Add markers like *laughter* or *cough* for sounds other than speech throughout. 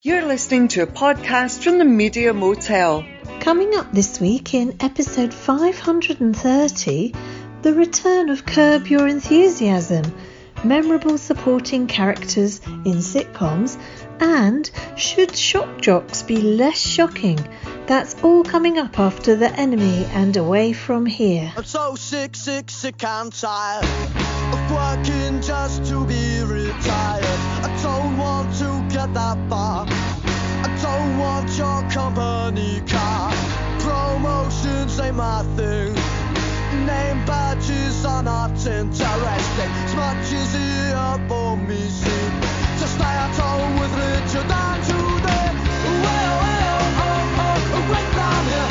You're listening to a podcast from the Media Motel. Coming up this week in episode 530, the return of Curb Your Enthusiasm, memorable supporting characters in sitcoms, and should shock jocks be less shocking? That's all coming up after The Enemy and Away From Here. I'm so sick, sick, sick and tired of working just to be retired. I don't want to get that far. I don't want your company car. Promotions ain't my thing. Name badges are not interesting. It's much easier for me, see, to stay at home with Richard and today. Well, well, oh, oh, away from here.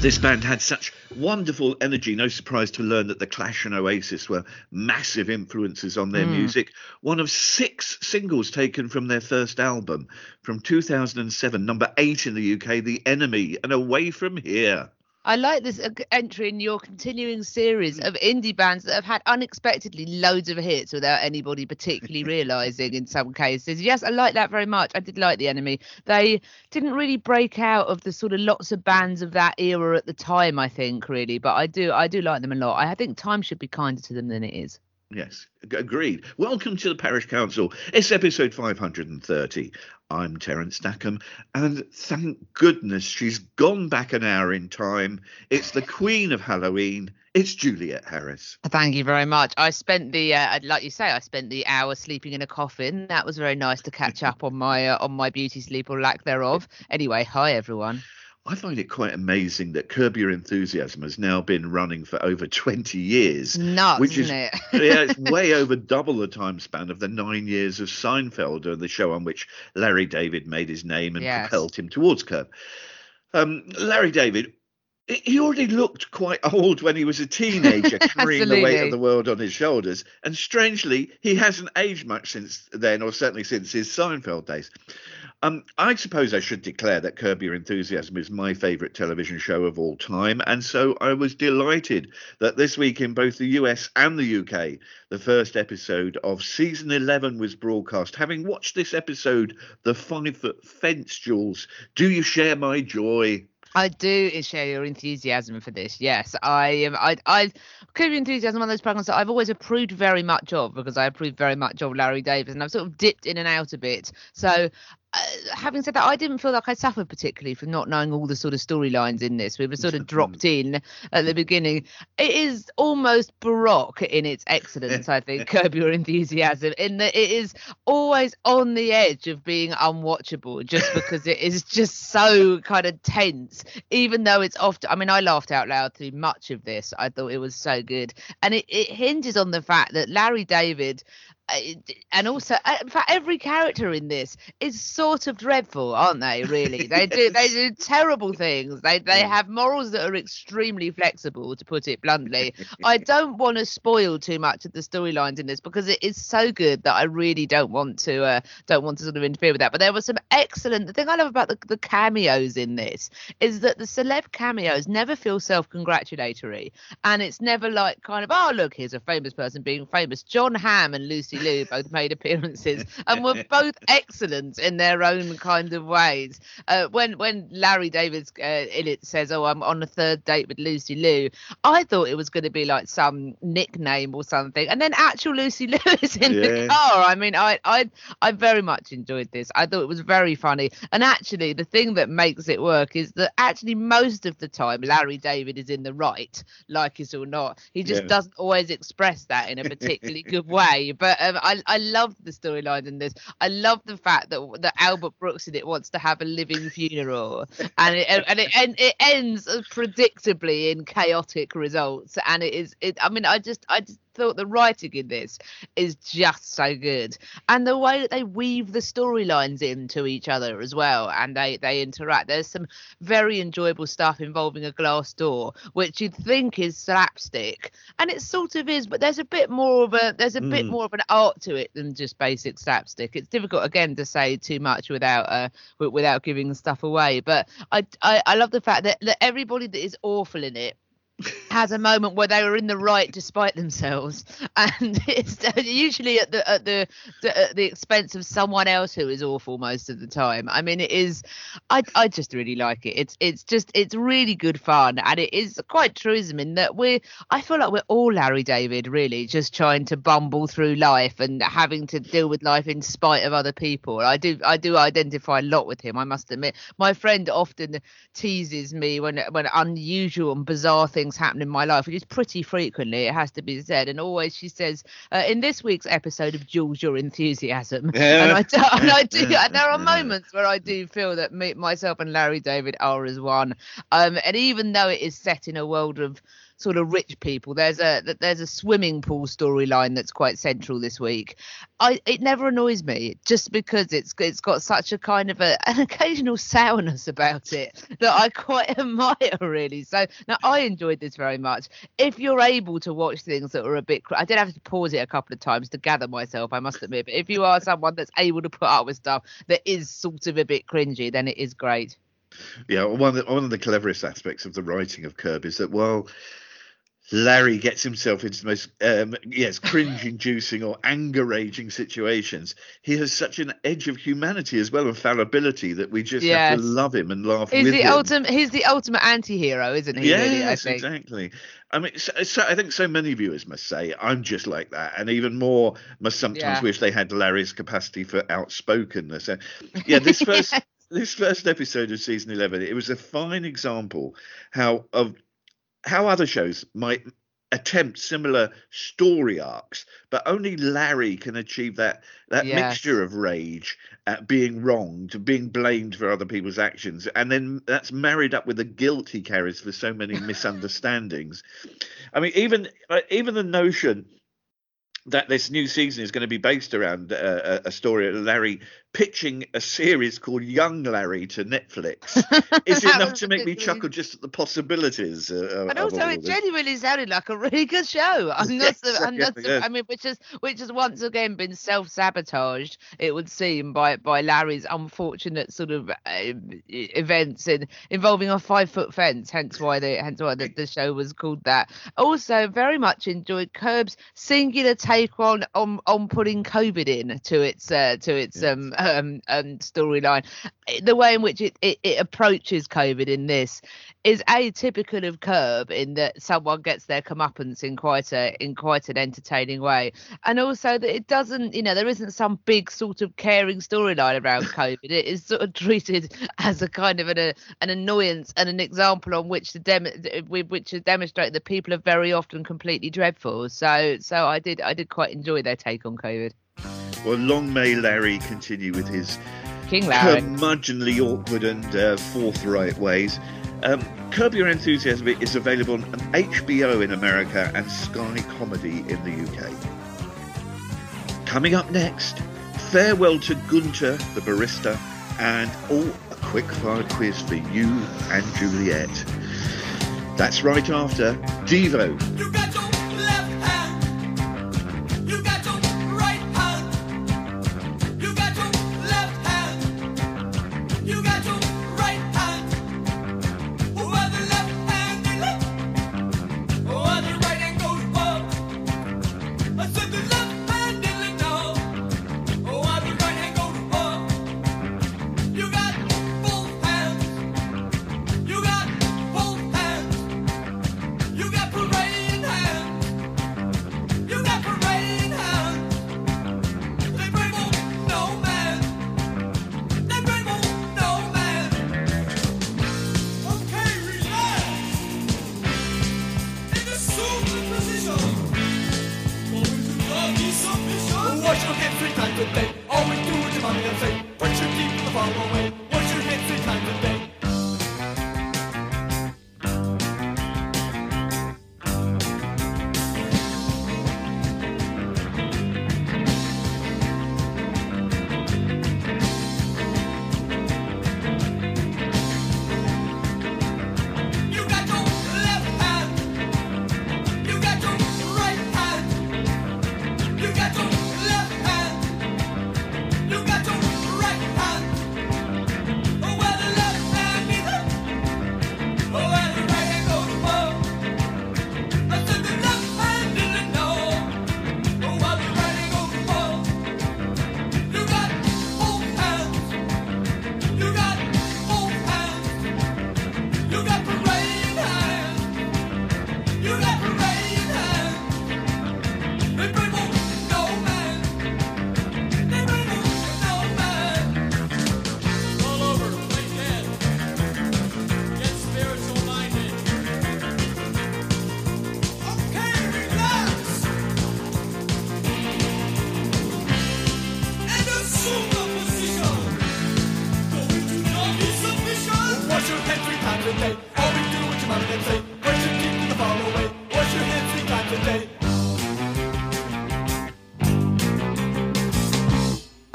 This band had such wonderful energy. No surprise to learn that The Clash and Oasis were massive influences on their hmm. music. One of six singles taken from their first album from 2007, number eight in the UK, The Enemy, and Away From Here. I like this entry in your continuing series of indie bands that have had unexpectedly loads of hits without anybody particularly *laughs* realizing in some cases. Yes, I like that very much. I did like The Enemy. They didn't really break out of the sort of lots of bands of that era at the time, I think, really, but I do I do like them a lot. I think time should be kinder to them than it is. Yes, agreed. Welcome to the Parish Counsel. It's episode 530. I'm Terence Stackham, and thank goodness she's gone back an hour in time. It's the Queen of Halloween. It's Juliet Harris. Thank you very much. I spent the, uh, like you say, I spent the hour sleeping in a coffin. That was very nice to catch up on my uh, on my beauty sleep or lack thereof. Anyway, hi everyone. I find it quite amazing that Curb Your Enthusiasm has now been running for over 20 years. Nuts, which is isn't it? *laughs* yeah, it's *laughs* way over double the time span of the nine years of Seinfeld, or the show on which Larry David made his name and Yes. propelled him towards Curb. Um, Larry David, he already looked quite old when he was a teenager, *laughs* carrying the weight of the world on his shoulders. And strangely, he hasn't aged much since then, or certainly since his Seinfeld days. Um, I suppose I should declare that Curb Your Enthusiasm is my favourite television show of all time, and so I was delighted that this week in both the US and the UK, the first episode of season 11 was broadcast. Having watched this episode, The Five Foot Fence, Jules, do you share my joy? I do share your enthusiasm for this. Yes, I am. I, I, Curb Your Enthusiasm, one of those programs that I've always approved very much of because I approved very much of Larry Davis, and I've sort of dipped in and out a bit. So uh, having said that, I didn't feel like I suffered particularly from not knowing all the sort of storylines in this. We were sort of dropped in at the beginning. It is almost baroque in its excellence, I think, *laughs* Curb Your Enthusiasm, in that it is always on the edge of being unwatchable just because it is just so kind of tense, even though it's often, I mean, I laughed out loud through much of this. I thought it was so good. And it, it hinges on the fact that Larry David and also in fact every character in this is sort of dreadful aren't they really? They do they do *laughs* terrible things. They they have morals that are extremely flexible to put it bluntly. *laughs* I don't want to spoil too much of the storylines in this because it is so good that i really don't want to uh, don't want to sort of interfere with that. But there was some excellent the thing i love about the, the cameos in this is that the celeb cameos never feel self-congratulatory. And it's never like kind of oh look here's a famous person being famous. John hamm and lucy Lucy Liu both made appearances *laughs* and were both excellent in their own kind of ways. Uh, when when Larry Davis uh, in it says, "Oh, I'm on a third date with Lucy Liu," I thought it was going to be like some nickname or something, and then actual Lucy *laughs* Liu is in yeah. the car. I mean, I I I very much enjoyed this. I thought it was very funny, and actually, the thing that makes it work is that actually most of the time Larry David is in the right, like it or not. He just yeah. doesn't always express that in a particularly good *laughs* way, but um, I I love the storyline in this. I love the fact that that Albert Brooks in it wants to have a living funeral, and it and it and it ends predictably in chaotic results. And it is it. I mean, I just I just thought the writing in this is just so good, and the way that they weave the storylines into each other as well, and they they interact. There's some very enjoyable stuff involving a glass door, which you'd think is slapstick, and it sort of is, but there's a bit more of a there's a mm. bit more of an art to it than just basic slapstick. It's difficult again to say too much without uh without giving stuff away, but I I, I love the fact that, that everybody that is awful in it has a moment where they were in the right despite themselves, *laughs* and it's usually at the at the at the expense of someone else who is awful most of the time. I mean, it is. I I just really like it. It's it's just it's really good fun, and it is quite truism in that we're. I feel like we're all Larry David, really, just trying to bumble through life and having to deal with life in spite of other people. I do I do identify a lot with him. I must admit. My friend often teases me when when unusual and bizarre things things happen in my life, which is pretty frequently, it has to be said. And always she says, uh, in this week's episode of Jules Your Enthusiasm, *laughs* and I do, and I do and there are moments where I do feel that me, myself and Larry David are as one. Um, and even though it is set in a world of sort of rich people. There's a there's a swimming pool storyline that's quite central this week. I it never annoys me just because it's it's got such a kind of a, *laughs* an occasional sourness about it that I quite *laughs* admire really. So now I enjoyed this very much. If you're able to watch things that are a bit, I did have to pause it a couple of times to gather myself. I must admit, but if you are someone that's able to put up with stuff that is sort of a bit cringy, then it is great. Yeah, one of the, one of the cleverest aspects of the writing of Curb is that while Larry gets himself into the most um, yes cringe-inducing *laughs* or anger-raging situations. He has such an edge of humanity as well and fallibility that we just yes. have to love him and laugh he's with the him. Ultimate, he's the ultimate anti-hero, isn't he? Yes, really, I think? exactly. I mean, so, so, I think so many viewers must say I'm just like that, and even more must sometimes yeah. wish they had Larry's capacity for outspokenness. Uh, yeah, this *laughs* first. yes. This first episode of season eleven, it was a fine example how of how other shows might attempt similar story arcs, but only Larry can achieve that that yes. mixture of rage at being wronged, being blamed for other people's actions, and then that's married up with the guilt he carries for so many *laughs* misunderstandings. I mean, even uh, even the notion that this new season is going to be based around uh, a story of Larry pitching a series called Young Larry to Netflix *laughs* is enough to make me chuckle just at the possibilities. Uh, also, it genuinely sounded like a really good show. *laughs* I'm not, Yes, I'm not, su- yes. I mean, which has, which has once again been self-sabotaged. It would seem by by Larry's unfortunate sort of uh, events in, involving a five-foot fence. Hence why the, hence why the, the show was called that. Also, very much enjoyed Curb's singular take on on, on putting COVID in to its uh, to its um um, um storyline. The way in which it, it, it approaches COVID in this is atypical of Curb in that someone gets their comeuppance in quite a in quite an entertaining way, and also that it doesn't, you know, there isn't some big sort of caring storyline around *laughs* COVID. It is sort of treated as a kind of an a, an annoyance and an example on which to dem- which to demonstrate that people are very often completely dreadful. So so I did I did quite enjoy their take on COVID. Well, long may Larry continue with his King Larry. curmudgeonly awkward and uh, forthright ways. Um, Curb Your Enthusiasm is available on HBO in America and Sky Comedy in the UK. Coming up next, farewell to Gunter the barista and oh, a quick fire quiz for you and Juliet. That's right after Devo. Hands three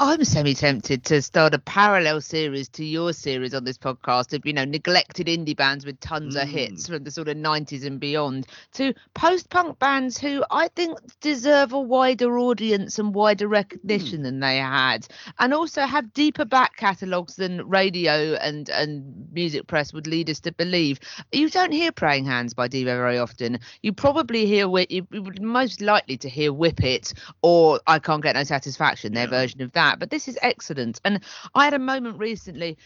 I'm semi tempted to start a parallel series to your series on this podcast of, you know, neglected indie bands with tons of mm. hits from the sort of 90s and beyond to post punk bands who I think deserve a wider audience and wider recognition mm. than they had, and also have deeper back catalogues than radio and, and music press would lead us to believe. You don't hear Praying Hands by Devo very often. You probably hear, you would most likely to hear Whip It or I Can't Get No Satisfaction, their version of that. But this is excellent. And I had a moment recently.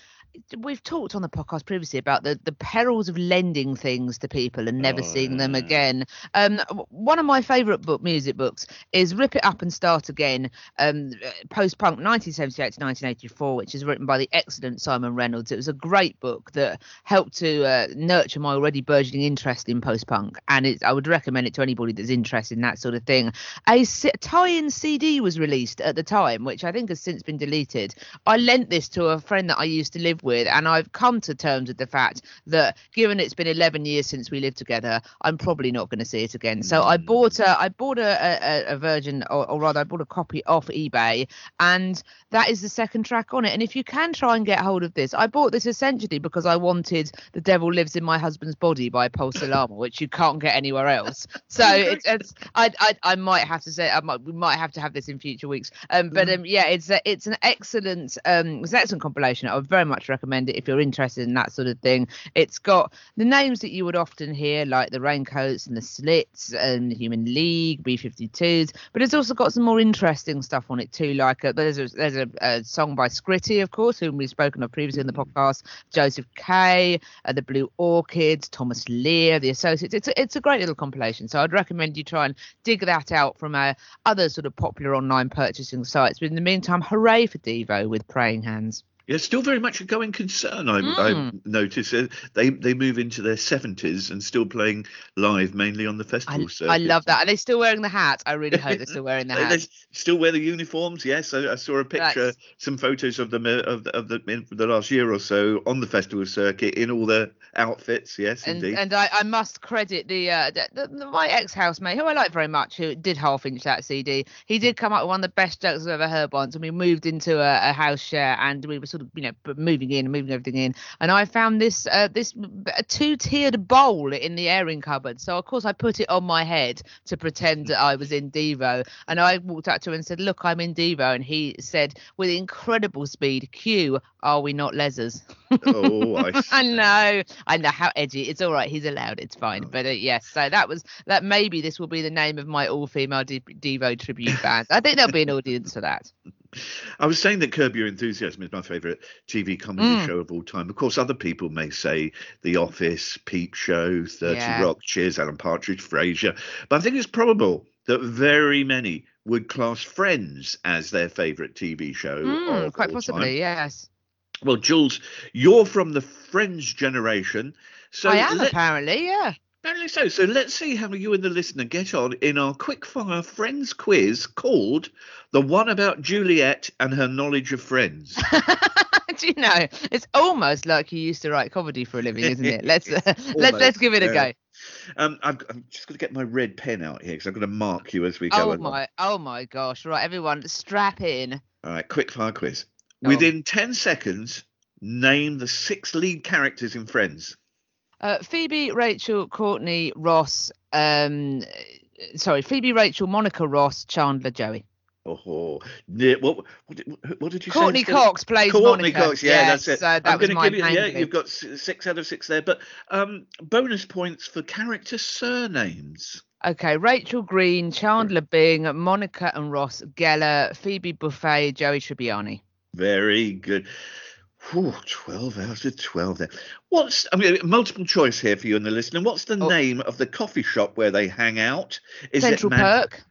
We've talked on the podcast previously about the, the perils of lending things to people and never Oh, seeing them again. Um, one of my favourite book music books is Rip It Up and Start Again, um, post punk 1978 to 1984, which is written by the excellent Simon Reynolds. It was a great book that helped to uh, nurture my already burgeoning interest in post punk, and it, I would recommend it to anybody that's interested in that sort of thing. A tie-in CD was released at the time, which I think has since been deleted. I lent this to a friend that I used to live with, and I've come to terms with the fact that given it's been 11 years since we lived together, I'm probably not going to see it again. So I bought a I bought a a, a version, or, or rather, I bought a copy off eBay, and that is the second track on it. And if you can try and get hold of this, I bought this essentially because I wanted "The Devil Lives in My Husband's Body" by Paul Salama, which you can't get anywhere else. So *laughs* it's, it's I, I I might have to say I might we might have to have this in future weeks. Um, but um, yeah, it's a, it's an excellent um, it's an excellent compilation. I would very much recommend it if you're interested in that sort of thing. It's got the names that you would often hear, like the Raincoats and the Slits and the Human League, B52s, but it's also got some more interesting stuff on it too. Like uh there's a, there's a, a song by Scritti, of course, whom we've spoken of previously in the podcast. Josef K, uh, the Blue Orchids, Thomas Leer, the Associates. It's a, it's a great little compilation. So I'd recommend you try and dig that out from uh, other sort of popular online purchasing sites. But in the meantime, hooray for Devo with Praying Hands. Yeah, still very much a going concern. I, Mm. I noticed uh, they they move into their seventies and still playing live, mainly on the festival circuit. I love that. Are they still wearing the hat? I really hope they're still *laughs* wearing the They, they hat. still wear the uniforms. Yes, I, I saw a picture, That's- some photos of them uh, of the, of the in the last year or so on the festival circuit in all their outfits. Yes, and indeed. and I, I must credit the, uh, the, the, the my ex housemate who I like very much who did half inch that CD. He did come up with one of the best jokes I've ever heard once, and we moved into a, a house share and we were sort of you know moving in and moving everything in, and I found this uh, this a two tiered bowl in the airing cupboard. So of course I put it on my head to pretend that I was in Devo, and I walked up to him and said, "Look, I'm in Devo," and he said with incredible speed, "Q, are we not lesers?" oh, I, *laughs* I know, I know how edgy. It's all right. He's allowed. It's fine. Oh. But uh, yes, so that was that. Maybe this will be the name of my all-female De- Devo tribute band. I think there'll be an audience for that. *laughs* I was saying that Curb Your Enthusiasm is my favourite TV comedy Mm. show of all time. Of course, other people may say The Office, Peep Show, 30 Yeah. Rock, Cheers, Alan Partridge, Frasier. But I think it's probable that very many would class Friends as their favourite TV show. Mm, quite possibly, time. yes. Well, Jules, you're from the Friends generation. So I am let- apparently, yeah. Apparently so. So let's see how you and the listener get on in our quickfire Friends quiz called The One About Juliet and Her Knowledge of Friends. *laughs* Do you know? It's almost like you used to write comedy for a living, isn't it? Let's *laughs* uh, let's let's give it a go. Um, I'm, I'm just going to get my red pen out here because I'm going to mark you as we go Oh along. my, oh my gosh! Right, everyone, strap in. All right, quickfire quiz. Go on. Within 10 seconds, name the six lead characters in Friends. Uh, Phoebe, Rachel, Courtney, Ross. Um, sorry, Phoebe, Rachel, Monica, Ross, Chandler, Joey. Oh, ne- what, what, did- what did you say? Courteney Cox plays Courtney Monica. Cox, yeah, that's it. So that I'm going to give you, yeah, clue. you've got six out of six there, but um, bonus points for character surnames. Okay, Rachel Green, Chandler Bing, Monica and Ross Geller, Phoebe Buffay, Joey Tribbiani. Very good. Whew, 12 out of 12 there. What's, I mean, multiple choice here for you and the listener. What's the Oh. name of the coffee shop where they hang out? Is Central it Man- Perk.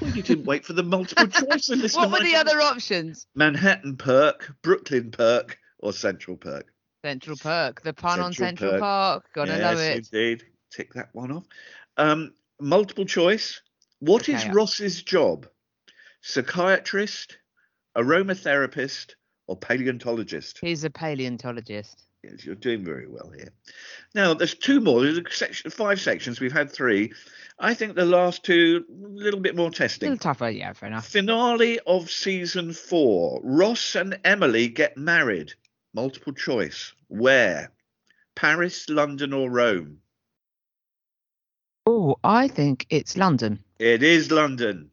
Well, you didn't wait for the multiple *laughs* choice. The listener What were the other options? Manhattan Perk, Brooklyn Perk, or Central Perk? Central Perk. The pun on Central Central Perk. Park. Gotta yes, love it. indeed. Tick that one off. Um, multiple choice. What is Okay. Ross's job? Psychiatrist, aromatherapist, or paleontologist? He's a paleontologist. Yes, you're doing very well here. Now, there's two more. There's a section, five sections. We've had three. I think the last two, a little bit more testing. A little tougher, yeah, fair enough. Finale of season four. Ross and Emily get married. Multiple choice. Where? Paris, London, or Rome? Oh, I think it's London. It is London.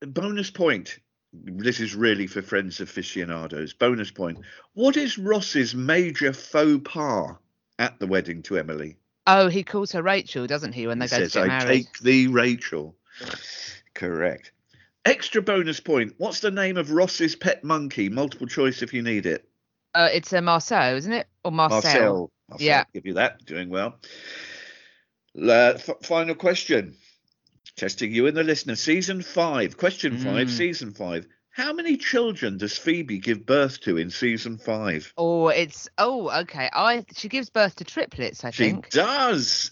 Bonus point. This is really for friends of aficionados. Bonus point. What is Ross's major faux pas at the wedding to Emily? Oh, he calls her Rachel, doesn't he, when they He go says, to get I married? take thee, Rachel. Correct. Extra bonus point. What's the name of Ross's pet monkey? Multiple choice if you need it. Uh, it's a Marceau, isn't it? Or Marcel? Marcel. Marcel, Yeah. Give you that. Doing well. La- f- final question. Testing you and the listener. Season five. Question five. Mm. Season five. How many children does Phoebe give birth to in season five? Oh, it's oh, okay. I she gives birth to triplets, I She think. does.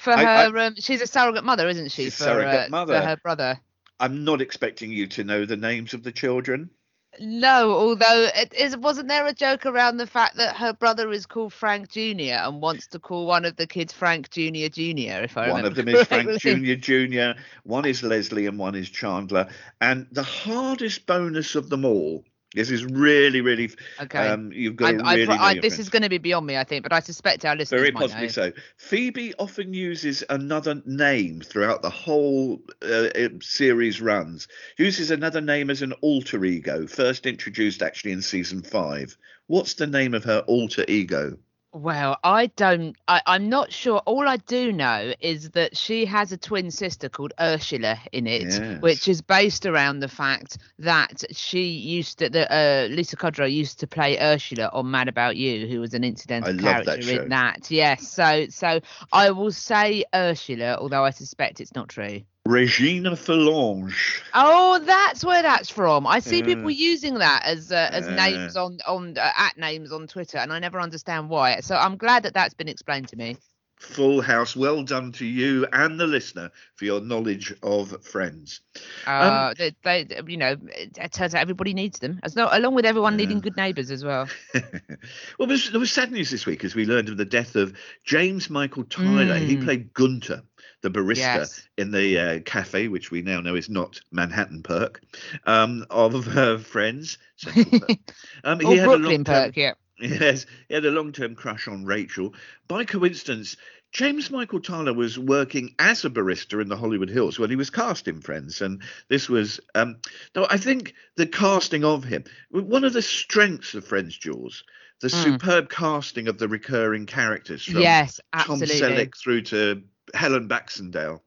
For I- I- her, um, she's a surrogate mother, isn't she? She's for surrogate uh, mother. for her brother. I'm not expecting you to know the names of the children. No, although it is, wasn't there a joke around the fact that her brother is called Frank Jr. and wants to call one of the kids Frank Jr. Jr. If I One remember one of them is Frank. Jr. *laughs* Jr. One is Leslie, and one is Chandler. And the hardest bonus of them all. This is really, really. Okay. Um, you've got I, to I, really. know I, this friends. is going to be beyond me, I think, but I suspect our listeners Very possibly so. Phoebe often uses another name throughout the whole uh, series runs. Uses another name as an alter ego, first introduced actually in season five. What's the name of her alter ego? Well, I don't. I, I'm not sure. All I do know is that she has a twin sister called Ursula in it, Yes. which is based around the fact that she used to. The, uh, Lisa Kudrow used to play Ursula on Mad About You, who was an incidental I love that character in that. Yes. So, so I will say Ursula, although I suspect it's not true. Regina Phalange. Oh, that's where that's from. I see Yeah. people using that as uh, as Yeah. names on on uh, at names on Twitter, and I never understand why. So I'm glad that that's been explained to me. Full house. Well done to you and the listener for your knowledge of Friends. Uh, they, they, you know, it, it turns out everybody needs them, as no, along with everyone needing good neighbours as well. *laughs* well, there's, there was sad news this week as we learned of the death of James Michael Tyler. He Mm. played Gunter, the barista Yes. in the uh, cafe, which we now know is not Manhattan Perk, um, of uh, Friends. *laughs* Um, Or had Brooklyn Perk, yeah. Yes, he had a long-term crush on Rachel. By coincidence, James Michael Tyler was working as a barista in the Hollywood Hills when he was cast in Friends, and this was. Um, no, I think the casting of him. One of the strengths of Friends, Jules, the Mm. superb casting of the recurring characters from Yes, Tom. Selleck through to Helen Baxendale.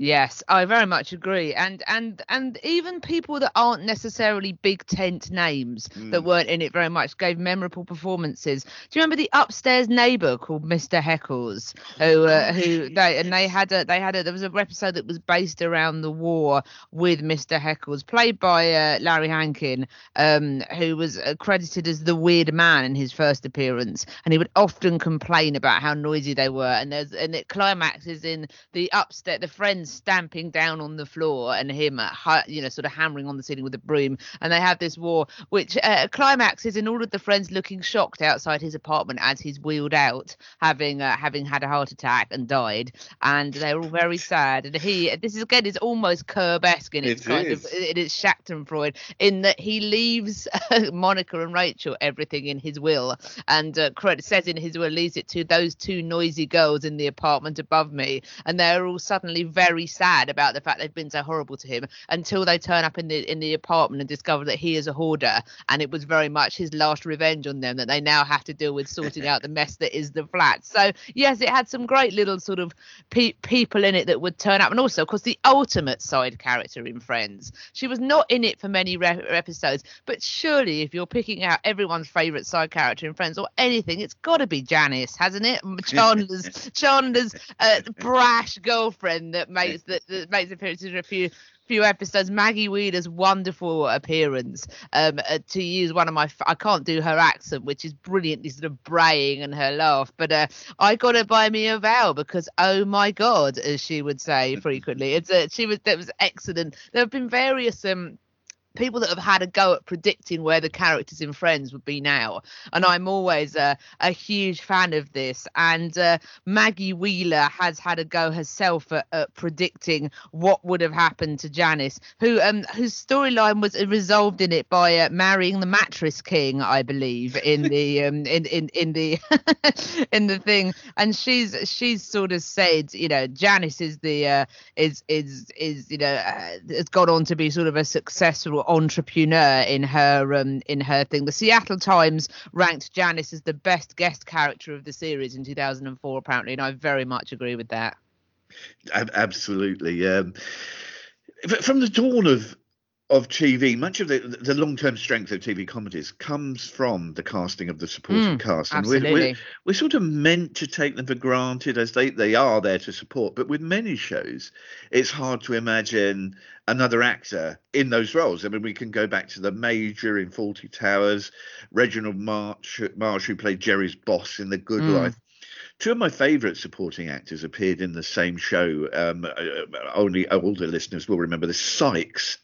Yes, I very much agree, and and and even people that aren't necessarily big tent names that Mm. weren't in it very much gave memorable performances. Do you remember the upstairs neighbour called Mr. Heckles, who uh, who they and they had a they had a there was a episode that was based around the war with Mr. Heckles, played by uh, Larry Hankin, um, who was credited as the weird man in his first appearance, and he would often complain about how noisy they were, and there's and it climaxes in the upstairs the friends stamping down on the floor and him uh, you know sort of hammering on the ceiling with a broom and they have this war which uh, climaxes in all of the friends looking shocked outside his apartment as he's wheeled out having uh, having had a heart attack and died and they're all very sad and he this is again is almost curb-esque in its It kind is. of it is Schadenfreude in that he leaves *laughs* Monica and Rachel everything in his will and uh, says in his will leaves it to those two noisy girls in the apartment above me and they're all suddenly very sad about the fact they've been so horrible to him until they turn up in the in the apartment and discover that he is a hoarder. And it was very much his last revenge on them that they now have to deal with sorting out the mess that is the flat. So yes it had some great little sort of pe- people in it that would turn up. And also of course the ultimate side character in friends. She was not in it for many re- episodes but surely if you're picking out everyone's favorite side character in friends or anything it's got to be janice hasn't it? *laughs* Chandler's chandler's uh, brash girlfriend that makes that, that makes appearances in a few few episodes. Maggie wheeler's wonderful appearance um uh, to use one of my f- i can't do her accent which is brilliantly sort of braying and her laugh but uh i got to by me a vowel because oh my god as she would say *laughs* frequently. It's uh, she was that was excellent. There have been various um people that have had a go at predicting where the characters in Friends would be now. And I'm always a, a huge fan of this. And uh, Maggie Wheeler has had a go herself at, at predicting what would have happened to Janice, who um whose storyline was resolved in it by uh, marrying the mattress king, I believe, in the *laughs* um in in in the *laughs* in the thing. And she's she's sort of said, you know, Janice is the uh, is is is you know uh, has gone on to be sort of a successful entrepreneur in her um in her thing. The Seattle Times ranked Janice as the best guest character of the series in 2004 apparently, and I very much agree with that. Absolutely. Um, from the dawn of of TV, much of the the long term strength of TV comedies comes from the casting of the supporting Mm, cast, and we're, we're we're sort of meant to take them for granted as they they are there to support. But with many shows, it's hard to imagine another actor in those roles. I mean, we can go back to the Major in Fawlty Towers, Reginald March, Marsh who played Jerry's boss in The Good Mm. Life. Two of my favourite supporting actors appeared in the same show. Um, uh, only older listeners will remember the Sykes,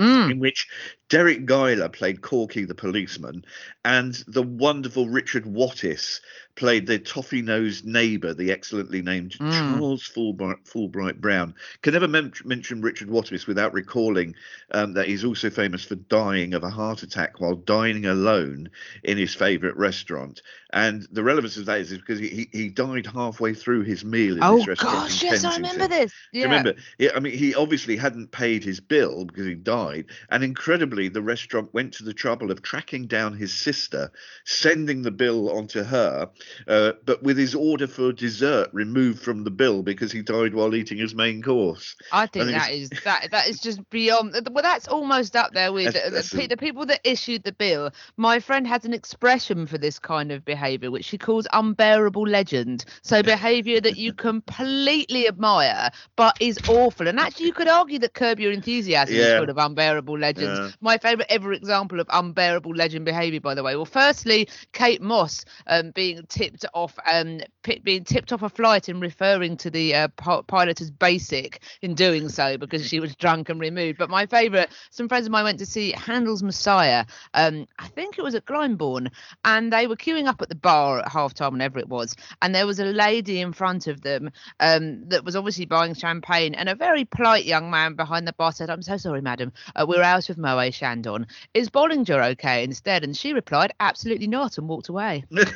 Mm. in which Deryck Guyler played Corky the policeman, and the wonderful Richard Wattis played the toffee-nosed neighbour, the excellently named Mm. Charles Fulbright, Fulbright Brown. Can never men- mention Richard Wattis without recalling um, that he's also famous for dying of a heart attack while dining alone in his favourite restaurant. And the relevance of that is, is because he, he died halfway through his meal in Oh this restaurant. in gosh, yes, I remember this. Yeah. remember? Yeah, I mean, he obviously hadn't paid his bill because he died, and incredibly, the restaurant went to the trouble of tracking down his sister, sending the bill onto her, uh, but with his order for dessert removed from the bill because he died while eating his main course. I think think that is that that is just beyond. Well, that's almost up there with That's- the, that's a- the people that issued the bill. My friend has an expression for this kind of behaviour, which she calls unbearable legend. So *laughs* behaviour that you completely admire, but is awful. And actually, you could argue that Curb Your Enthusiasm is Yeah. full of unbearable legends. Yeah. My favourite ever example of unbearable legend behaviour, by the way. Well, firstly, Kate Moss um, being tipped off, um, pi- being tipped off a flight and referring to the uh, pi- pilot as basic in doing so because she was drunk and removed. But my favourite, some friends of mine went to see Handel's Messiah. Um, I think it was at Glyndebourne, and they were queuing up at the bar at half time, whenever it was, and there was a lady in front of them um, that was obviously buying champagne, and a very polite young man behind the bar said, "I'm so sorry, madam, uh, we're out of Moet Chandon. Is Bollinger okay instead?" And she replied, "Absolutely not," and walked away. *laughs* *laughs* and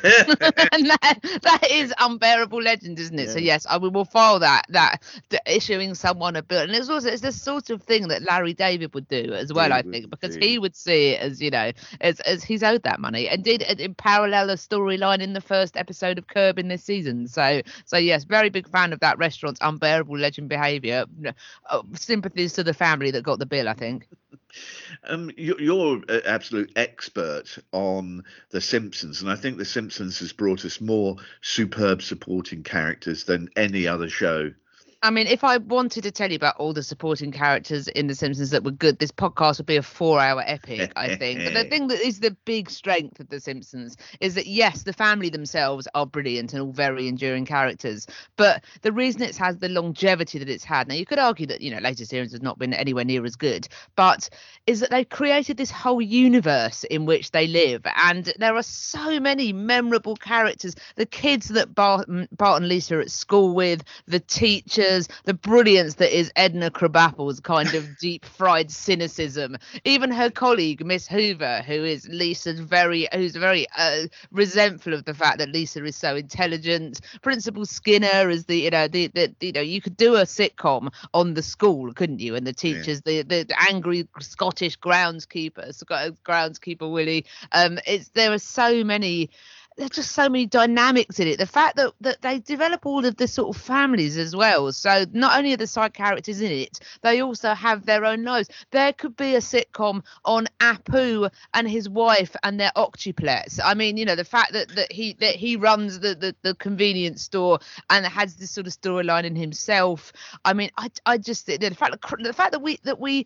that, that is unbearable legend, isn't it? So yes, I will will file that that the issuing someone a bill, and it's also it's the sort of thing that Larry David would do as well. He I think because he would see it as you know as as he's owed that money, and did in parallel a storyline in the first episode of Curb in this season. So so yes, very big fan of that restaurant's unbearable legend behaviour. Uh, sympathies to the family that got the bill, I think. *laughs* Um, you- you're an absolute expert on The Simpsons, and I think The Simpsons has brought us more superb supporting characters than any other show. I mean, if I wanted to tell you about all the supporting characters in The Simpsons that were good, this podcast would be a four-hour epic, I think. But the *laughs* thing that is the big strength of The Simpsons is that yes, the family themselves are brilliant and all very enduring characters, but the reason it's had the longevity that it's had. Now, you could argue that you know later series has not been anywhere near as good, but is that they've created this whole universe in which they live, and there are so many memorable characters. The kids that Bart, mm, Bart and Lisa are at school with, the teachers, the brilliance that is Edna Krabappel's kind of *laughs* deep fried cynicism. Even her colleague Miss Hoover, who is Lisa's very, who's very uh, resentful of the fact that Lisa is so intelligent. Principal Skinner is the, you know, the, the you know, you could do a sitcom on the school, couldn't you? And the teachers, the, the the angry Scottish groundskeeper, Scot- groundskeeper Willie. Um, it's there are so many there's just so many dynamics in it. The fact that, that they develop all of the sort of families as well. So not only are the side characters in it, they also have their own lives. There could be a sitcom on Apu and his wife and their octuplets. I mean, you know, the fact that, that he that he runs the, the, the convenience store and has this sort of storyline in himself. I mean, I, I just the fact the fact that we that we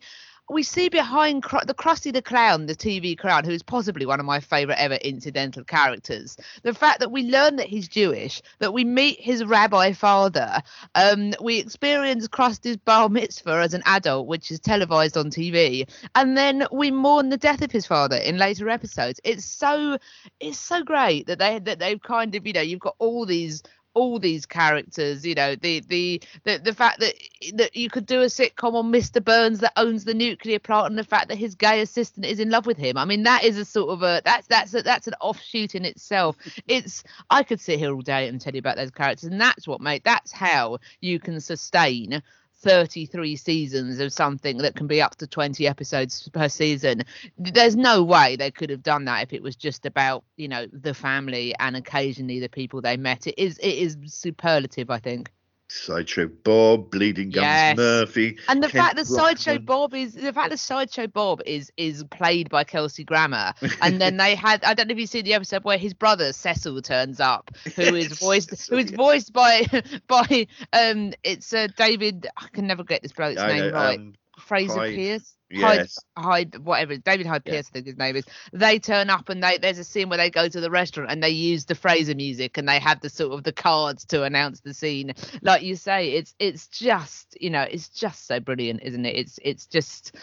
we see behind the Krusty the Clown, the TV clown, who is possibly one of my favourite ever incidental characters. The fact that we learn that he's Jewish, that we meet his rabbi father, um, we experience Krusty's bar mitzvah as an adult, which is televised on TV, and then we mourn the death of his father in later episodes. It's so, it's so great that they that they've kind of you know you've got all these all these characters you know the the the, the fact that that you could do a sitcom on mr burns that owns the nuclear plant and the fact that his gay assistant is in love with him. I mean that is a sort of a that's that's a, that's an offshoot in itself. It's i could sit here all day and tell you about those characters and that's what mate that's how you can sustain 33 seasons of something that can be up to 20 episodes per season. There's no way they could have done that if it was just about, you know, the family and occasionally the people they met. It is it is superlative, I think. Sideshow Bob, Bleeding Gums Yes. Murphy. And the Kent fact that Sideshow Bob is the fact that Sideshow Bob is is played by Kelsey Grammer, *laughs* and then they had I don't know if you see the episode where his brother Cecil turns up, who *laughs* is Yes, voiced Cecil, who is yeah. voiced by *laughs* by um it's uh, David I can never get this bloke's I name know, right um, Fraser Pierce Yes. Hyde, whatever David Hyde Yeah. Pierce, I think his name is. They turn up and they there's a scene where they go to the restaurant and they use the Frasier music and they have the sort of the cards to announce the scene. Like you say, it's it's just you know it's just so brilliant, isn't it? It's it's just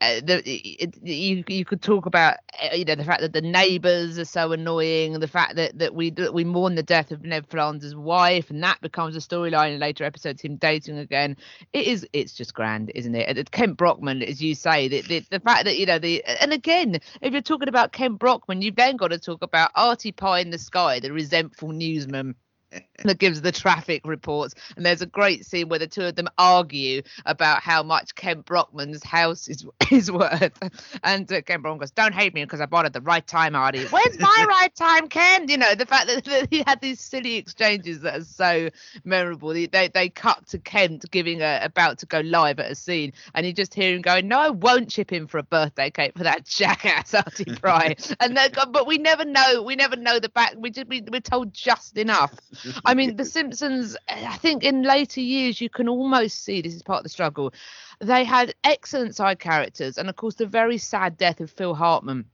uh, the it, you you could talk about uh, you know the fact that the neighbours are so annoying, and the fact that that we that we mourn the death of Ned Flanders' wife, and that becomes a storyline in later episodes. Him dating again, it is it's just grand, isn't it? Kent Brockman, as you say, the, the the fact that you know the and again, if you're talking about Ken Brockman, you've then got to talk about Artie Pye in the Sky, the resentful newsman that gives the traffic reports. And there's a great scene where the two of them argue about how much Ken Brockman's house is *laughs* is worth. And uh, Ken Brockman goes, "Don't hate me because I bought it at the right time, Artie. When's my *laughs* right time, Ken?" You know, the fact that, that he had these silly exchanges that are so memorable. They they, they cut to Kent giving a about to go live at a scene, and you just hear him going, "No, I won't chip in for a birthday cake for that jackass *laughs* Artie Pry." and they go, but we never know. We never know the back. We just we, we're told just enough. I mean, *laughs* The Simpsons, I think in later years, you can almost see this is part of the struggle. They had excellent side characters, and of course, the very sad death of Phil Hartman.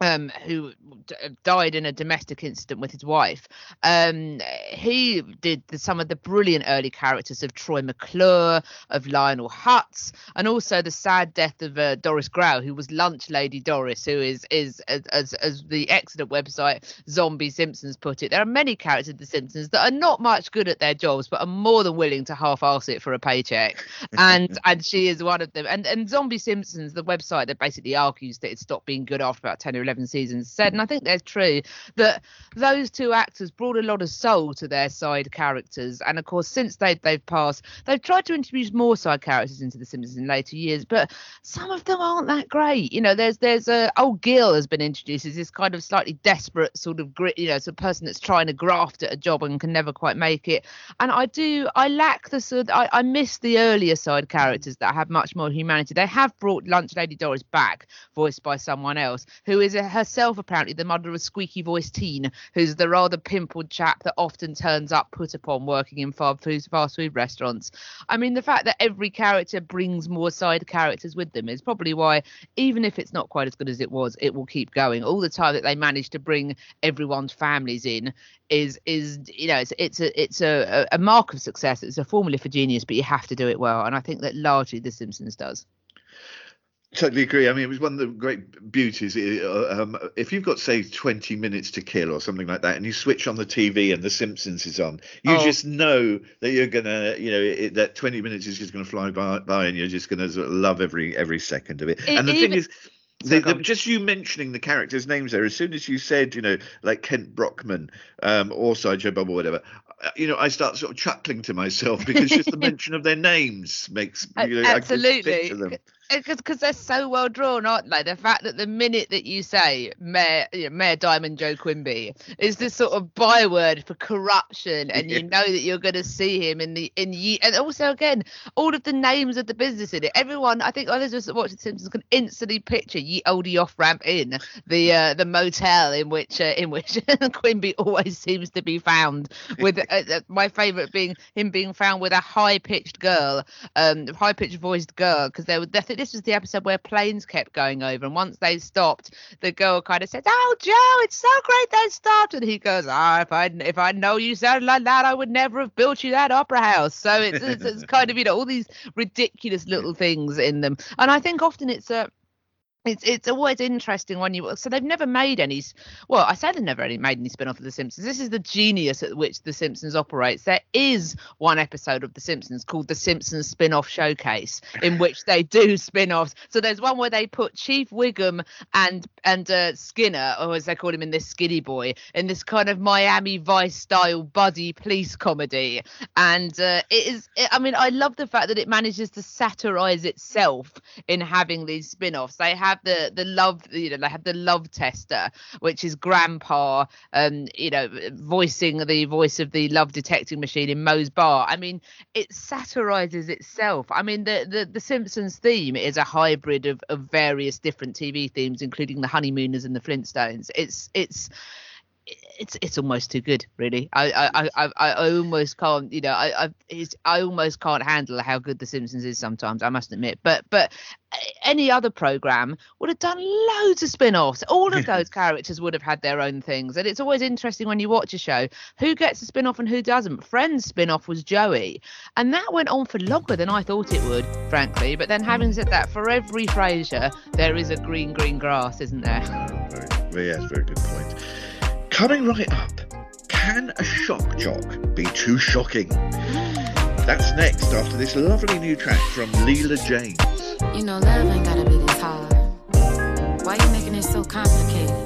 Um, who d- died in a domestic incident with his wife. Um, he did the, some of the brilliant early characters of Troy McClure, of Lionel Hutz, and also the sad death of uh, Doris Grau, who was Lunch Lady Doris, who is is as, as as the excellent website Zombie Simpsons put it. There are many characters of The Simpsons that are not much good at their jobs, but are more than willing to half-ass it for a paycheck, and *laughs* and she is one of them. And and Zombie Simpsons, the website that basically argues that it stopped being good after about ten or eleven seasons, said, and I think that's true, that those two actors brought a lot of soul to their side characters. And of course, since they they've passed, they've tried to introduce more side characters into The Simpsons in later years, but some of them aren't that great. You know, there's there's a old Gil has been introduced as this kind of slightly desperate sort of grit, you know, sort of person that's trying to graft at a job and can never quite make it. And I do, I lack the sort, I, I miss the earlier side characters that have much more humanity. They have brought Lunch Lady Doris back, voiced by someone else, who is a, Uh, herself apparently the mother of a squeaky voiced teen, who's the rather pimpled chap that often turns up put upon working in fast food, fast food restaurants. I mean, the fact that every character brings more side characters with them is probably why, even if it's not quite as good as it was, it will keep going. All the time that they manage to bring everyone's families in is is you know it's it's a it's a, a mark of success. It's a formula for genius, but you have to do it well. And I think that largely The Simpsons does. Totally agree. I mean, it was one of the great beauties. uh, Um, if you've got, say, 20 minutes to kill or something like that, and you switch on the TV and The Simpsons is on, you Oh. just know that you're gonna, you know, it, that 20 minutes is just gonna fly by, by and you're just gonna sort of love every every second of it. E- and the even- thing is. The, the, just you mentioning the characters' names there, as soon as you said, you know, like Kent Brockman um, or Sideshow Bob or whatever, uh, you know, I start sort of chuckling to myself because just the *laughs* mention of their names makes, you know, absolutely. Because they're so well drawn, aren't they? The fact that the minute that you say Mayor, you know, Mayor Diamond Joe Quimby is this sort of byword for corruption, and you know that you're going to see him in the in ye- and also again all of the names of the business in it. Everyone, I think others that watch The Simpsons can instantly picture Ye Olde Off Ramp in the uh, the motel in which uh, in which *laughs* Quimby always seems to be found. With *laughs* uh, uh, my favourite being him being found with a high pitched girl, um, high pitched voiced girl, because there were. I think this was the episode where planes kept going over, and once they stopped, the girl kind of said, "Oh, Joe, it's so great they stopped," and he goes, "Ah, if I if I know you sounded like that, I would never have built you that opera house." So it's it's, it's kind of you know all these ridiculous little things in them, and I think often it's a it's it's always interesting when you so they've never made any well I say they've never any made any spin off of The Simpsons. This is the genius at which The Simpsons operates. There is one episode of The Simpsons called The Simpsons Spin Off Showcase in which they do spin offs. So there's one where they put Chief Wiggum and and uh, Skinner, or as they call him in this Skinny Boy, in this kind of Miami Vice style buddy police comedy, and uh, it is. It, I mean, I love the fact that it manages to satirize itself in having these spin-offs. They have the the love, you know, they have the love tester, which is Grandpa, um, you know, voicing the voice of the love detecting machine in Moe's Bar. I mean, it satirizes itself. I mean, the the, the Simpsons theme is a hybrid of, of various different TV themes, including the Honeymooners and the Flintstones. It's it's it's it's almost too good, really. I I I, I almost can't, you know, I I it's, I almost can't handle how good The Simpsons is sometimes. I must admit, but but uh, any other program would have done loads of spin-offs. All of *laughs* those characters would have had their own things, and it's always interesting when you watch a show who gets a spin-off and who doesn't. Friends spin-off was Joey, and that went on for longer than I thought it would, frankly. But then, having said that, for every Frasier, there is a green, green grass, isn't there? Oh, very, yes, very good point. Coming right up, can a shock jock be too shocking? That's next after this lovely new track from Leela James. You know, love ain't gotta be this hard. Why you making it so complicated?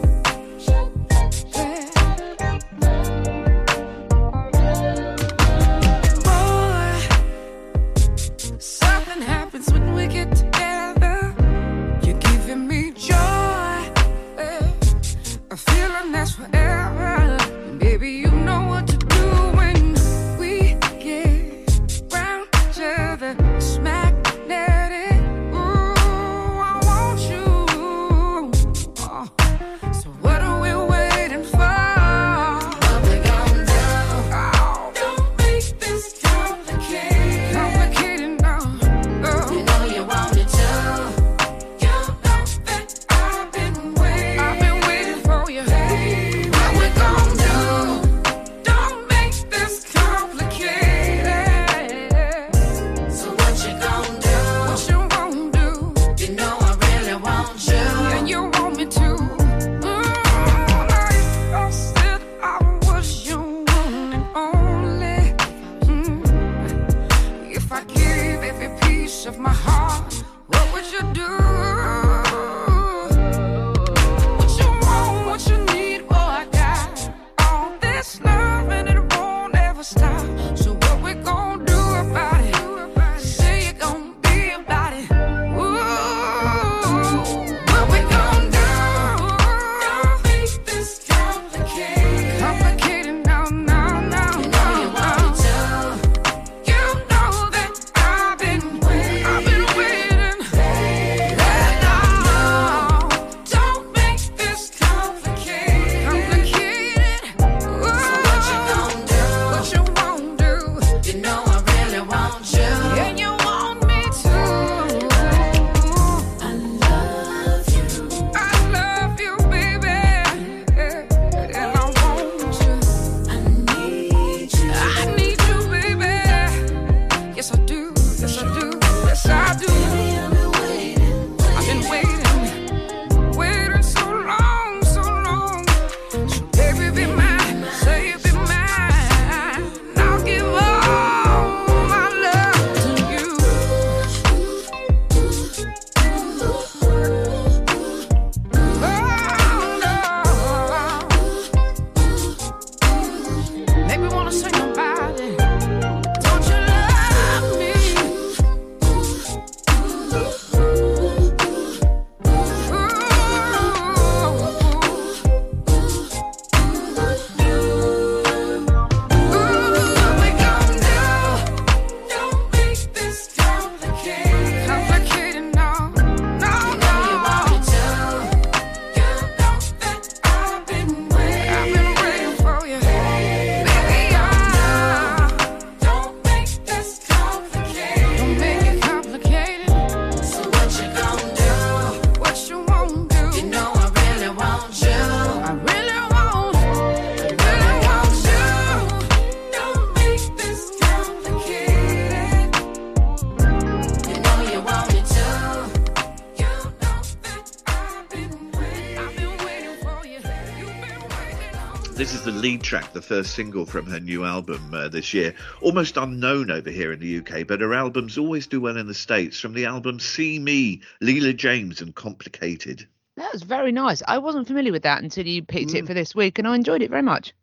This is the lead track, the first single from her new album uh, this year. Almost unknown over here in the UK, but her albums always do well in the States. From the album See Me, Leela James and Complicated. That was very nice. I wasn't familiar with that until you picked it for this week, and I enjoyed it very much.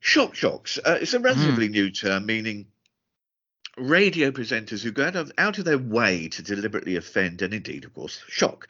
Shock jocks. Uh, it's a relatively new term meaning radio presenters who go out of, out of their way to deliberately offend and indeed, of course, shock.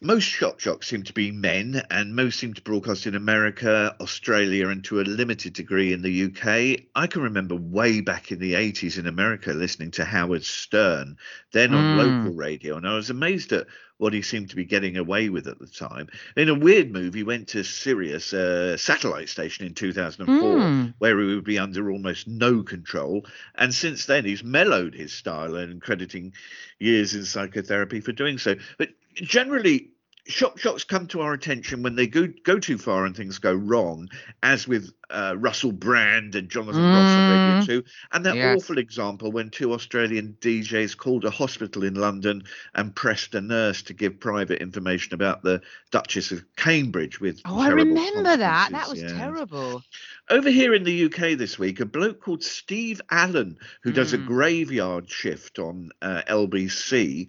Most shock jocks seem to be men, and most seem to broadcast in America, Australia, and to a limited degree in the UK. I can remember way back in the 80s in America listening to Howard Stern, then on Mm. local radio, and I was amazed at what he seemed to be getting away with at the time. In a weird move, he went to Sirius, a satellite station in 2004, Mm. where he would be under almost no control. And since then, he's mellowed his style and crediting years in psychotherapy for doing so. But generally, shock jocks come to our attention when they go go too far and things go wrong, as with uh, Russell Brand and Jonathan Ross on Mm. Radio 2. And that Yes. awful example when two Australian DJs called a hospital in London and pressed a nurse to give private information about the Duchess of Cambridge with Oh, I remember that. That was yeah. terrible. Over here in the UK this week, a bloke called Steve Allen, who does a Mm. graveyard shift on uh, LBC,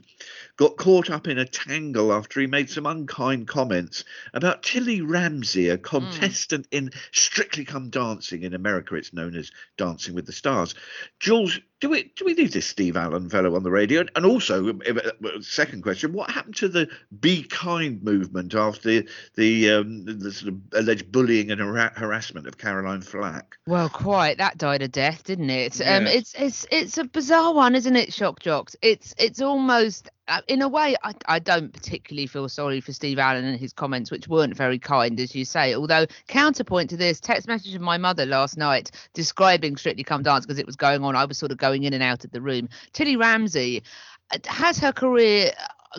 got caught up in a tangle after he made some unkind comments about Tilly Ramsay, a contestant in Strictly Come Dancing. In America, it's known as Dancing with the Stars. Jules, do we do we need this Steve Allen fellow on the radio? And also, uh, second question: What happened to the Be Kind movement after the the, um, the sort of alleged bullying and hara- harassment of Caroline Flack? Well, quite. That died a death, didn't it? Um, it's it's it's a bizarre one, isn't it? Shock jocks. It's it's almost uh, in a way. I I don't particularly feel sorry for Steve Allen and his comments, which weren't very kind, as you say. Although counterpoint to this, text message from my mother last night describing Strictly Come Dance because it was going on. I was sort of going in and out of the room. Tilly Ramsay uh, has her career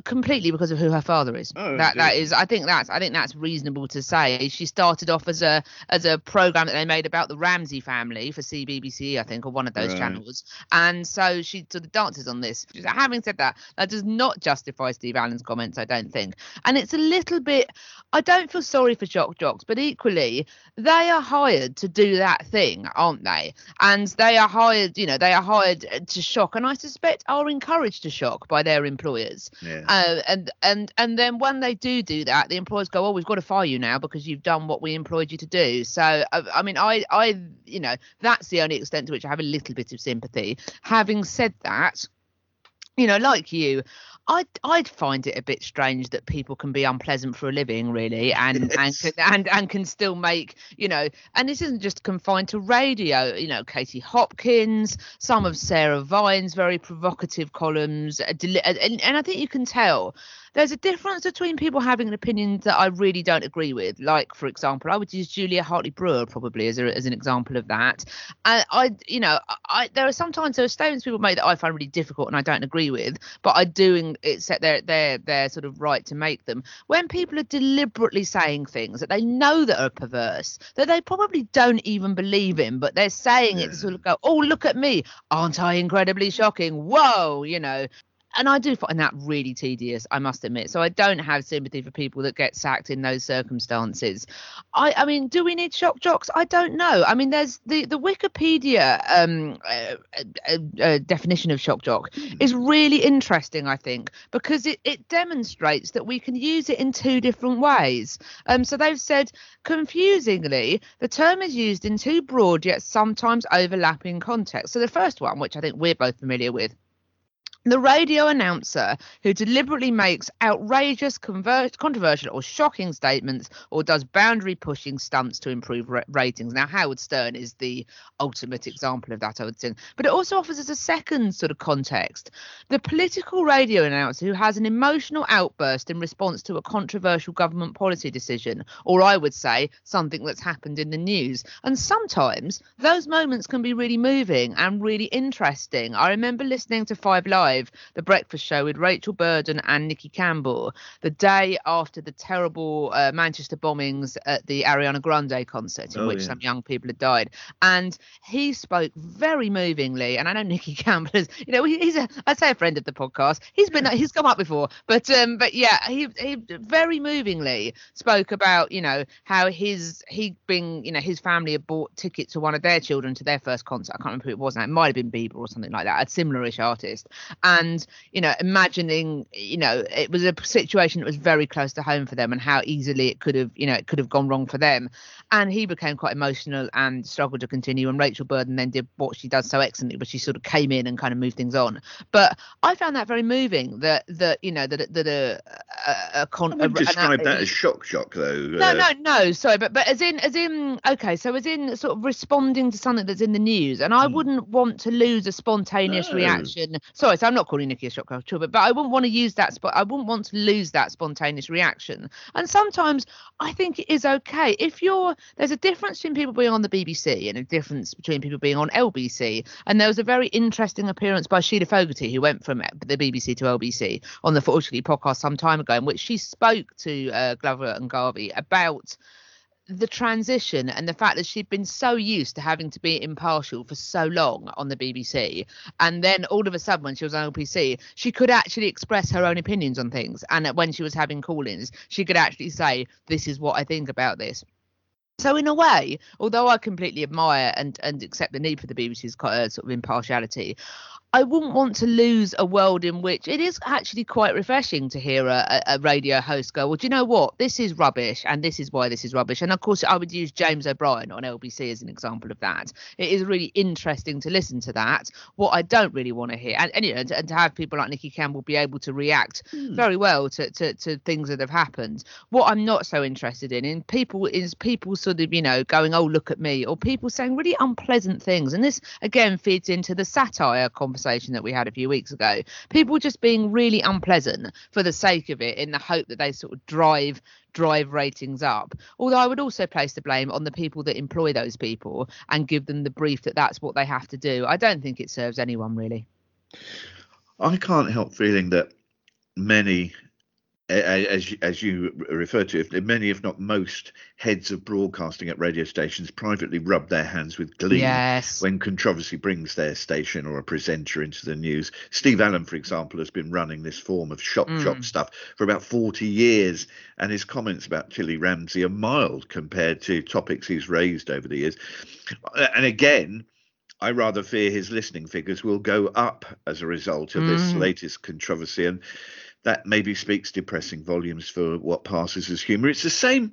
completely because of who her father is. Oh, that that is I think that's I think that's reasonable to say. She started off as a as a program that they made about the Ramsay family for CBBC, I think, or one of those Right. channels. And so she sort of dances on this. Having said that, that does not justify Steve Allen's comments, I don't think. And it's a little bit I don't feel sorry for shock jocks, but equally they are hired to do that thing, aren't they? And they are hired, you know, they are hired to shock, and I suspect are encouraged to shock by their employers. Yeah. Uh, and and and then when they do do that, the employers go, "Oh, we've got to fire you now because you've done what we employed you to do." So, I, I mean, I, I, you know, that's the only extent to which I have a little bit of sympathy. Having said that, you know, like you, I'd I'd find it a bit strange that people can be unpleasant for a living, really, and Yes. *laughs* and can, and and can still make, you know, and this isn't just confined to radio. You know, Katie Hopkins, some of Sarah Vine's very provocative columns, uh, and, and I think you can tell there's a difference between people having an opinion that I really don't agree with. Like, for example, I would use Julia Hartley Brewer probably as, a, as an example of that. And I, you know, I there are sometimes there are statements people make that I find really difficult and I don't agree with, but I do accept their their their sort of right to make them. When people are deliberately saying things that they know that are perverse, that they probably don't even believe in, but they're saying it to sort of go, oh, look at me, aren't I incredibly shocking? Whoa, you know and I do find that really tedious, I must admit. So I don't have sympathy for people that get sacked in those circumstances. I, I mean, do we need shock jocks? I don't know. I mean, there's the the Wikipedia um, uh, uh, uh, definition of shock jock is really interesting, I think, because it it demonstrates that we can use it in two different ways. Um, so they've said, confusingly, the term is used in two broad yet sometimes overlapping contexts. So the first one, which I think we're both familiar with the radio announcer who deliberately makes outrageous, controversial, or shocking statements or does boundary pushing stunts to improve ra- ratings. Now, Howard Stern is the ultimate example of that, I would say. But it also offers us a second sort of context. The political radio announcer who has an emotional outburst in response to a controversial government policy decision, or I would say something that's happened in the news. And sometimes those moments can be really moving and really interesting. I remember listening to Five Live, the breakfast show with Rachel Burden and Nicky Campbell, the day after the terrible uh, Manchester bombings at the Ariana Grande concert, in Oh, which yeah. some young people had died. And he spoke very movingly. And I know Nicky *laughs* Campbell is, you know, he's a, I'd say a friend of the podcast. He's been, he's come up before, but, um, but yeah, he, he very movingly spoke about, you know, how his, he being, you know, his family had bought tickets to one of their children to their first concert. I can't remember who it was now. It might have been Bieber or something like that, a similar-ish artist. And you know imagining you know it was a situation that was very close to home for them and how easily it could have you know it could have gone wrong for them and he became quite emotional and struggled to continue and rachel burden then did what she does so excellently but she sort of came in and kind of moved things on but i found that very moving that that you know that that a a, a, con- I would a- an- that as shock shock though. no, uh, no, no. Sorry, but but as in as in okay, so as in sort of responding to something that's in the news, and I wouldn't want to lose a spontaneous No. reaction. Sorry, so I'm not calling Nicky a shock culture, but but I wouldn't want to use that. Spot. I wouldn't want to lose that spontaneous reaction. And sometimes I think it is okay if you're. There's a difference between people being on the BBC and a difference between people being on LBC. And there was a very interesting appearance by Sheila Fogarty, who went from the BBC to LBC on the Fortunately podcast some time ago, in which she spoke to uh, Glover and Garvey about the transition and the fact that she'd been so used to having to be impartial for so long on the BBC. And then all of a sudden, when she was on LBC, she could actually express her own opinions on things. And when she was having call ins, she could actually say, This is what I think about this. So in a way, although I completely admire and and accept the need for the BBC's uh, sort of impartiality, I wouldn't want to lose a world in which it is actually quite refreshing to hear a, a radio host go, well, do you know what? This is rubbish, and this is why this is rubbish. And of course, I would use James O'Brien on LBC as an example of that. It is really interesting to listen to that. What I don't really want to hear, and, and, you know, and, and to have people like Nicky Campbell be able to react hmm. very well to, to to things that have happened. What I'm not so interested in, in people is people sort of, you know, going, oh, look at me, or people saying really unpleasant things. And this again feeds into the satire conversation that we had a few weeks ago. People just being really unpleasant for the sake of it, in the hope that they sort of drive drive ratings up. Although I would also place the blame on the people that employ those people and give them the brief that that's what they have to do. I don't think it serves anyone really. I can't help feeling that many, as you- as you refer to, if many, if not most, heads of broadcasting at radio stations privately rub their hands with glee Yes. when controversy brings their station or a presenter into the news. Steve Allen, for example, has been running this form of shock Mm. shop stuff for about 40 years, and his comments about Tilly Ramsay are mild compared to topics he's raised over the years. And again, I rather fear his listening figures will go up as a result of this Mm. latest controversy, and that maybe speaks depressing volumes for what passes as humour. It's the same.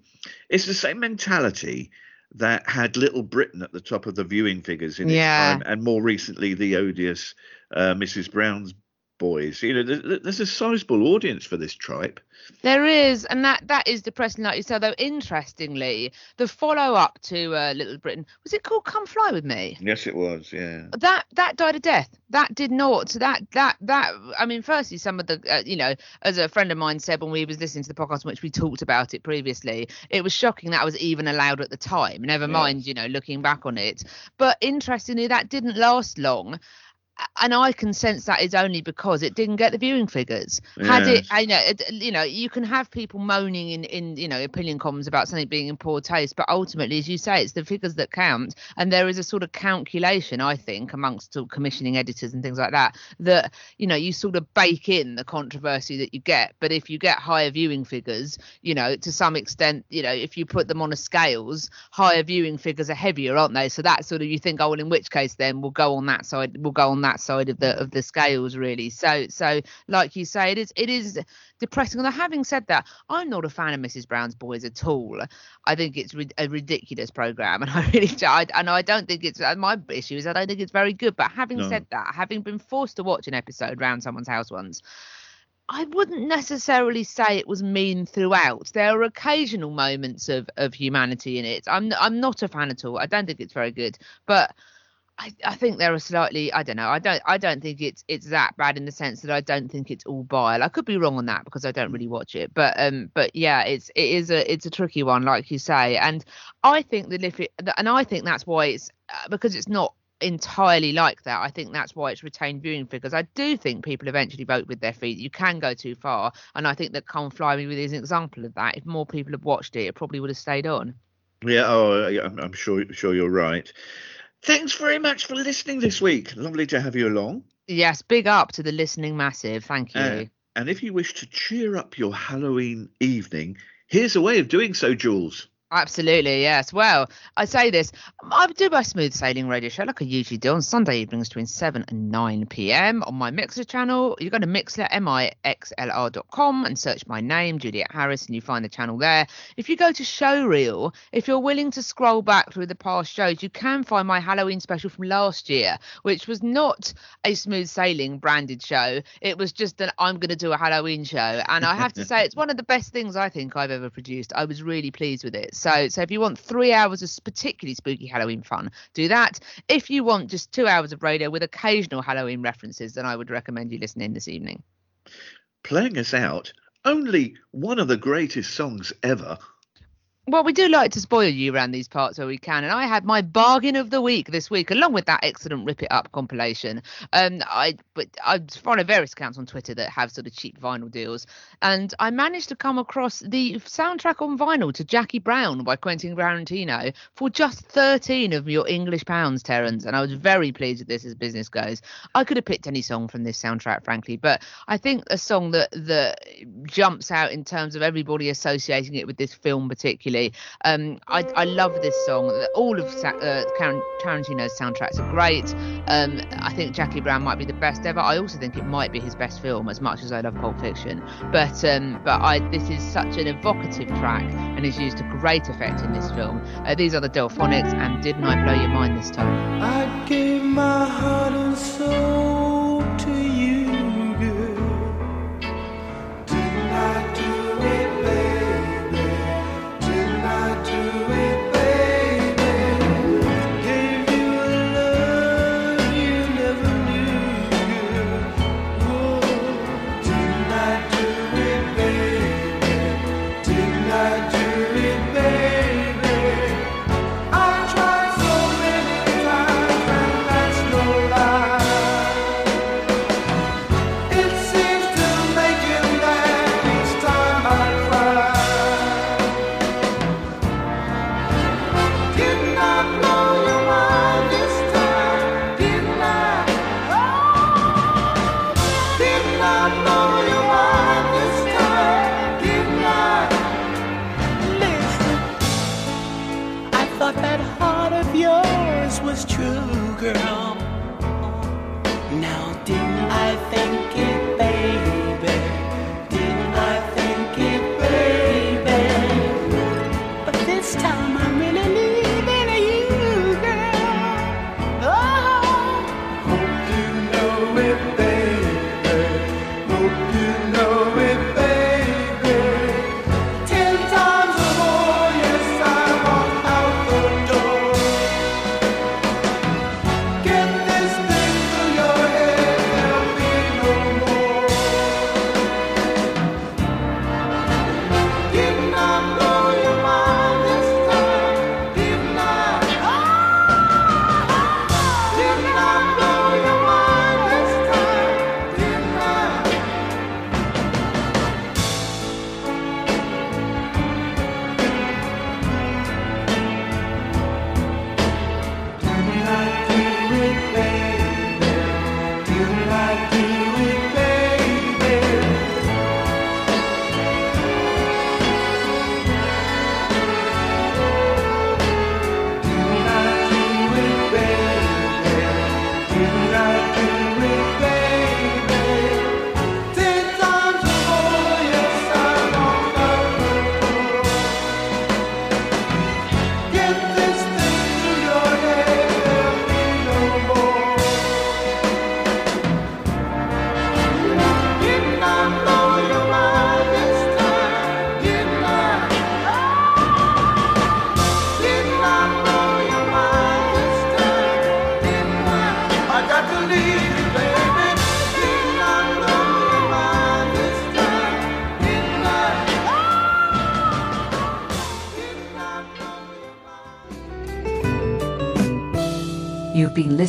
It's the same mentality that had Little Britain at the top of the viewing figures in Yeah. its time, and more recently the odious uh, Mrs. Brown's Boys. You know, there's, there's a sizable audience for this tripe. There is, and that that is depressing, like you said. Though interestingly, the follow up to uh, Little Britain was it called "Come Fly with Me"? Yes, it was. Yeah. That that died a death. That did not. That that that. I mean, firstly, some of the uh, you know, as a friend of mine said when we was listening to the podcast in which we talked about it previously, it was shocking that was even allowed at the time. Never mind, you know, looking back on it. But interestingly, that didn't last long. And I can sense that is only because it didn't get the viewing figures. Had it, Yes. I know, it, you know, you can have people moaning in, in, you know, opinion columns about something being in poor taste, but ultimately, as you say, it's the figures that count. And there is a sort of calculation, I think, amongst commissioning editors and things like that, that you know, you sort of bake in the controversy that you get. But if you get higher viewing figures, you know, to some extent, you know, if you put them on a scales, higher viewing figures are heavier, aren't they? So that sort of you think, oh, well, in which case then we'll go on that side, we'll go on that side of the of the scales, really. So so like you say, it is it is depressing. Although having said that, I'm not a fan of Mrs. Brown's Boys at all. I think it's a ridiculous program, *laughs* and I really I, and I don't think it's my issue is I don't think it's very good. But having No. said that, having been forced to watch an episode round someone's house once. I wouldn't necessarily say it was mean throughout. There are occasional moments of, of humanity in it. I'm I'm not a fan at all. I don't think it's very good, but I, I think there are slightly I don't know. I don't I don't think it's it's that bad in the sense that I don't think it's all bile I could be wrong on that because I don't really watch it. But um but yeah, it's it is a it's a tricky one like you say. And I think that if and I think that's why it's uh, because it's not entirely like that. I think that's why it's retained viewing figures. I do think people eventually vote with their feet. You can go too far, and I think that Come Fly Me With is an example of that. If more people had watched it, it probably would have stayed on. Yeah, oh, I'm sure sure you're right. Thanks very much for listening this week. Lovely to have you along. Yes, big up to the listening massive. Thank you. Uh, and if you wish to cheer up your Halloween evening, here's a way of doing so, Jules. Absolutely, yes. Well, I say this, I do my smooth sailing radio show like I usually do on Sunday evenings between 7 and 9 p.m. on my Mixlr channel. You go to Mixlr, M-I-X-L-R.com and search my name, Juliet Harris, and you find the channel there. If you go to Showreel, if you're willing to scroll back through the past shows, you can find my Halloween special from last year, which was not a smooth sailing branded show. It was just an I'm going to do a Halloween show. And I have to say, it's one of the best things I think I've ever produced. I was really pleased with it. So, so if you want three hours of particularly spooky Halloween fun, do that. If you want just two hours of radio with occasional Halloween references, then I would recommend you listening this evening. Playing us out, only one of the greatest songs ever. Well, we do like to spoil you around these parts where we can, and I had my bargain of the week this week, along with that excellent "Rip It Up" compilation. Um, I but I follow various accounts on Twitter that have sort of cheap vinyl deals, and I managed to come across the soundtrack on vinyl to Jackie Brown by Quentin Tarantino for just thirteen of your English pounds, Terence, and I was very pleased with this as business goes. I could have picked any song from this soundtrack, frankly, but I think a song that that jumps out in terms of everybody associating it with this film particularly. Um, I, I love this song. All of uh, Tarantino's soundtracks are great. Um, I think Jackie Brown might be the best ever. I also think it might be his best film, as much as I love Pulp Fiction. But um, but I this is such an evocative track and is used to great effect in this film. Uh, these are the Delfonics, and didn't I blow your mind this time?